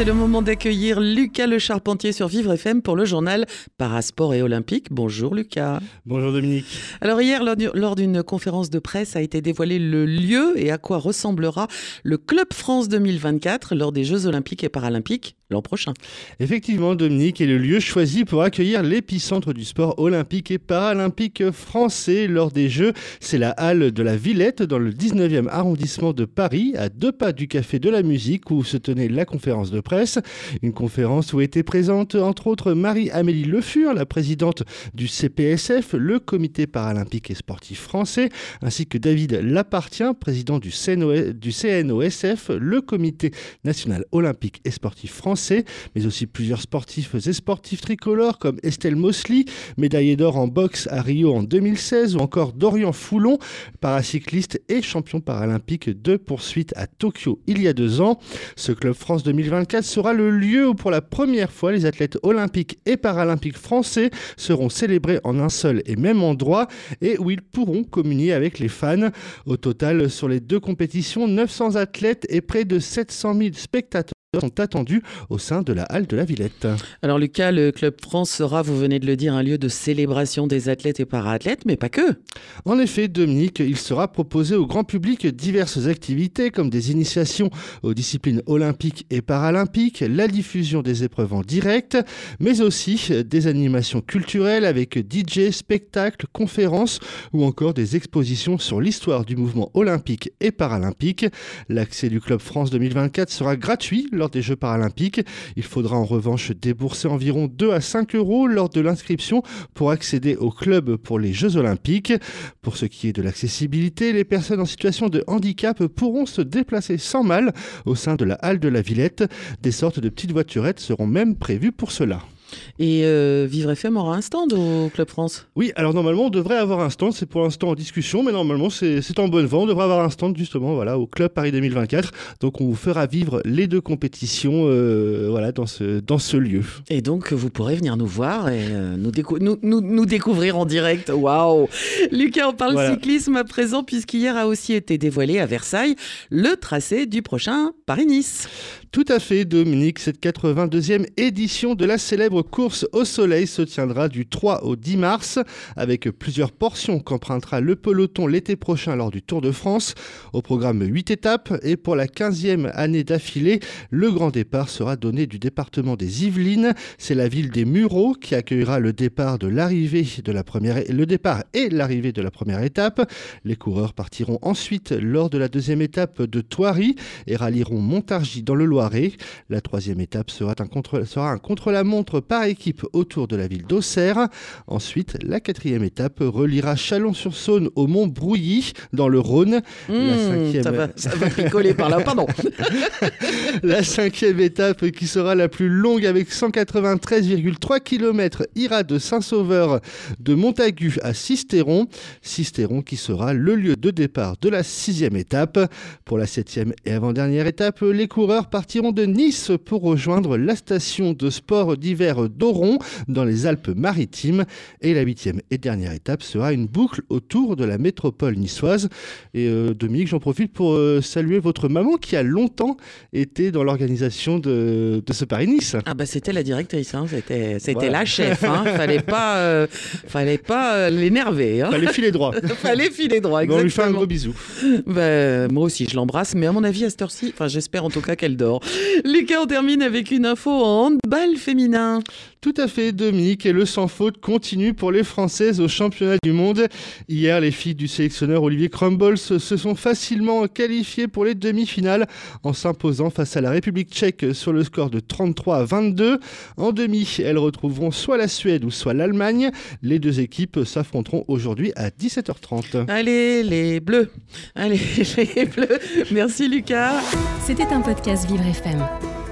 C'est le moment d'accueillir Lucas Le Charpentier sur Vivre FM pour le journal Parasport et Olympique. Bonjour Lucas. Bonjour Dominique. Alors hier, lors d'une conférence de presse, a été dévoilé le lieu et à quoi ressemblera le Club France 2024 lors des Jeux Olympiques et Paralympiques l'an prochain. Effectivement, Dominique est le lieu choisi pour accueillir l'épicentre du sport olympique et paralympique français lors des Jeux. C'est la halle de la Villette dans le 19e arrondissement de Paris, à deux pas du Café de la Musique où se tenait la conférence de presse. Une conférence où était présente entre autres Marie-Amélie Le Fur, la présidente du CPSF, le Comité paralympique et sportif français, ainsi que David Lapartien, président du, CNOSF, le Comité national olympique et sportif français mais aussi plusieurs sportifs et sportifs tricolores comme Estelle Mosley, médaillée d'or en boxe à Rio en 2016, ou encore Dorian Foulon, paracycliste et champion paralympique de poursuite à Tokyo il y a deux ans. Ce Club France 2024 sera le lieu où pour la première fois les athlètes olympiques et paralympiques français seront célébrés en un seul et même endroit et où ils pourront communier avec les fans? Au total, sur les deux compétitions, 900 athlètes et près de 700 000 spectateurs sont attendus au sein de la halle de la Villette. Alors Lucas, le Club France sera, vous venez de le dire, un lieu de célébration des athlètes et para-athlètes, mais pas que. En effet, Dominique, il sera proposé au grand public diverses activités comme des initiations aux disciplines olympiques et paralympiques, la diffusion des épreuves en direct, mais aussi des animations culturelles avec DJ, spectacles, conférences ou encore des expositions sur l'histoire du mouvement olympique et paralympique. L'accès du Club France 2024 sera gratuit lors des Jeux paralympiques. Il faudra en revanche débourser environ 2 à 5 euros lors de l'inscription pour accéder au club pour les Jeux olympiques. Pour ce qui est de l'accessibilité, les personnes en situation de handicap pourront se déplacer sans mal au sein de la halle de la Villette. Des sortes de petites voiturettes seront même prévues pour cela. Et euh, Vivre FM aura un stand au Club France Oui, alors normalement on devrait avoir un stand, c'est pour l'instant en discussion, mais normalement c'est en bonne vente, on devrait avoir un stand justement voilà, au Club Paris 2024. Donc on vous fera vivre les deux compétitions euh, voilà, dans, ce, dans ce lieu. Et donc vous pourrez venir nous voir et euh, nous, nous, nous, découvrir en direct. Waouh Lucas, on parle cyclisme à présent puisqu'hier a aussi été dévoilé à Versailles le tracé du prochain Paris-Nice. Tout à fait, Dominique. Cette 82e édition de la célèbre course au soleil se tiendra du 3 au 10 mars, avec plusieurs portions qu'empruntera le peloton l'été prochain lors du Tour de France. Au programme 8 étapes, et pour la 15e année d'affilée, le grand départ sera donné du département des Yvelines. C'est la ville des Mureaux qui accueillera le départ et l'arrivée de la première étape. Les coureurs partiront ensuite lors de la deuxième étape de Thoiry et rallieront Montargis dans le La troisième étape sera un contre-la-montre par équipe autour de la ville d'Auxerre. Ensuite, la quatrième étape reliera Chalon-sur-Saône au Mont Brouilly, dans le Rhône. la mmh, cinquième... ça, va, ça picoler par là, pardon. la cinquième étape, qui sera la plus longue avec 193,3 km, ira de Saint-Sauveur de Montagu à Sisteron. Sisteron qui sera le lieu de départ de la sixième étape. Pour la septième et avant-dernière étape, les coureurs partent partiront de Nice pour rejoindre la station de sport d'hiver d'Oron dans les Alpes-Maritimes. Et la huitième et dernière étape sera une boucle autour de la métropole niçoise. Et euh, Dominique, j'en profite pour euh, saluer votre maman qui a longtemps été dans l'organisation de, ce Paris-Nice. Ah bah c'était la directrice, hein. c'était, c'était la chef. Hein. Fallait pas, euh, fallait pas l'énerver. Hein. Fallait filer droit. fallait filer droit. Exactement. on lui fait un gros bisou. Bah, moi aussi, je l'embrasse, mais à mon avis à cette heure-ci, enfin j'espère en tout cas qu'elle dort. Lucas, on termine avec une info en handball féminin. Tout à fait, Dominique. Et le sans faute continue pour les Françaises au championnat du monde. Hier, les filles du sélectionneur Olivier Crumbles se sont facilement qualifiées pour les demi-finales en s'imposant face à la République tchèque sur le score de 33 à 22. En demi, elles retrouveront soit la Suède ou soit l'Allemagne. Les deux équipes s'affronteront aujourd'hui à 17h30. Allez, les bleus. Allez, les bleus. Merci, Lucas. C'était un podcast Vivre FM.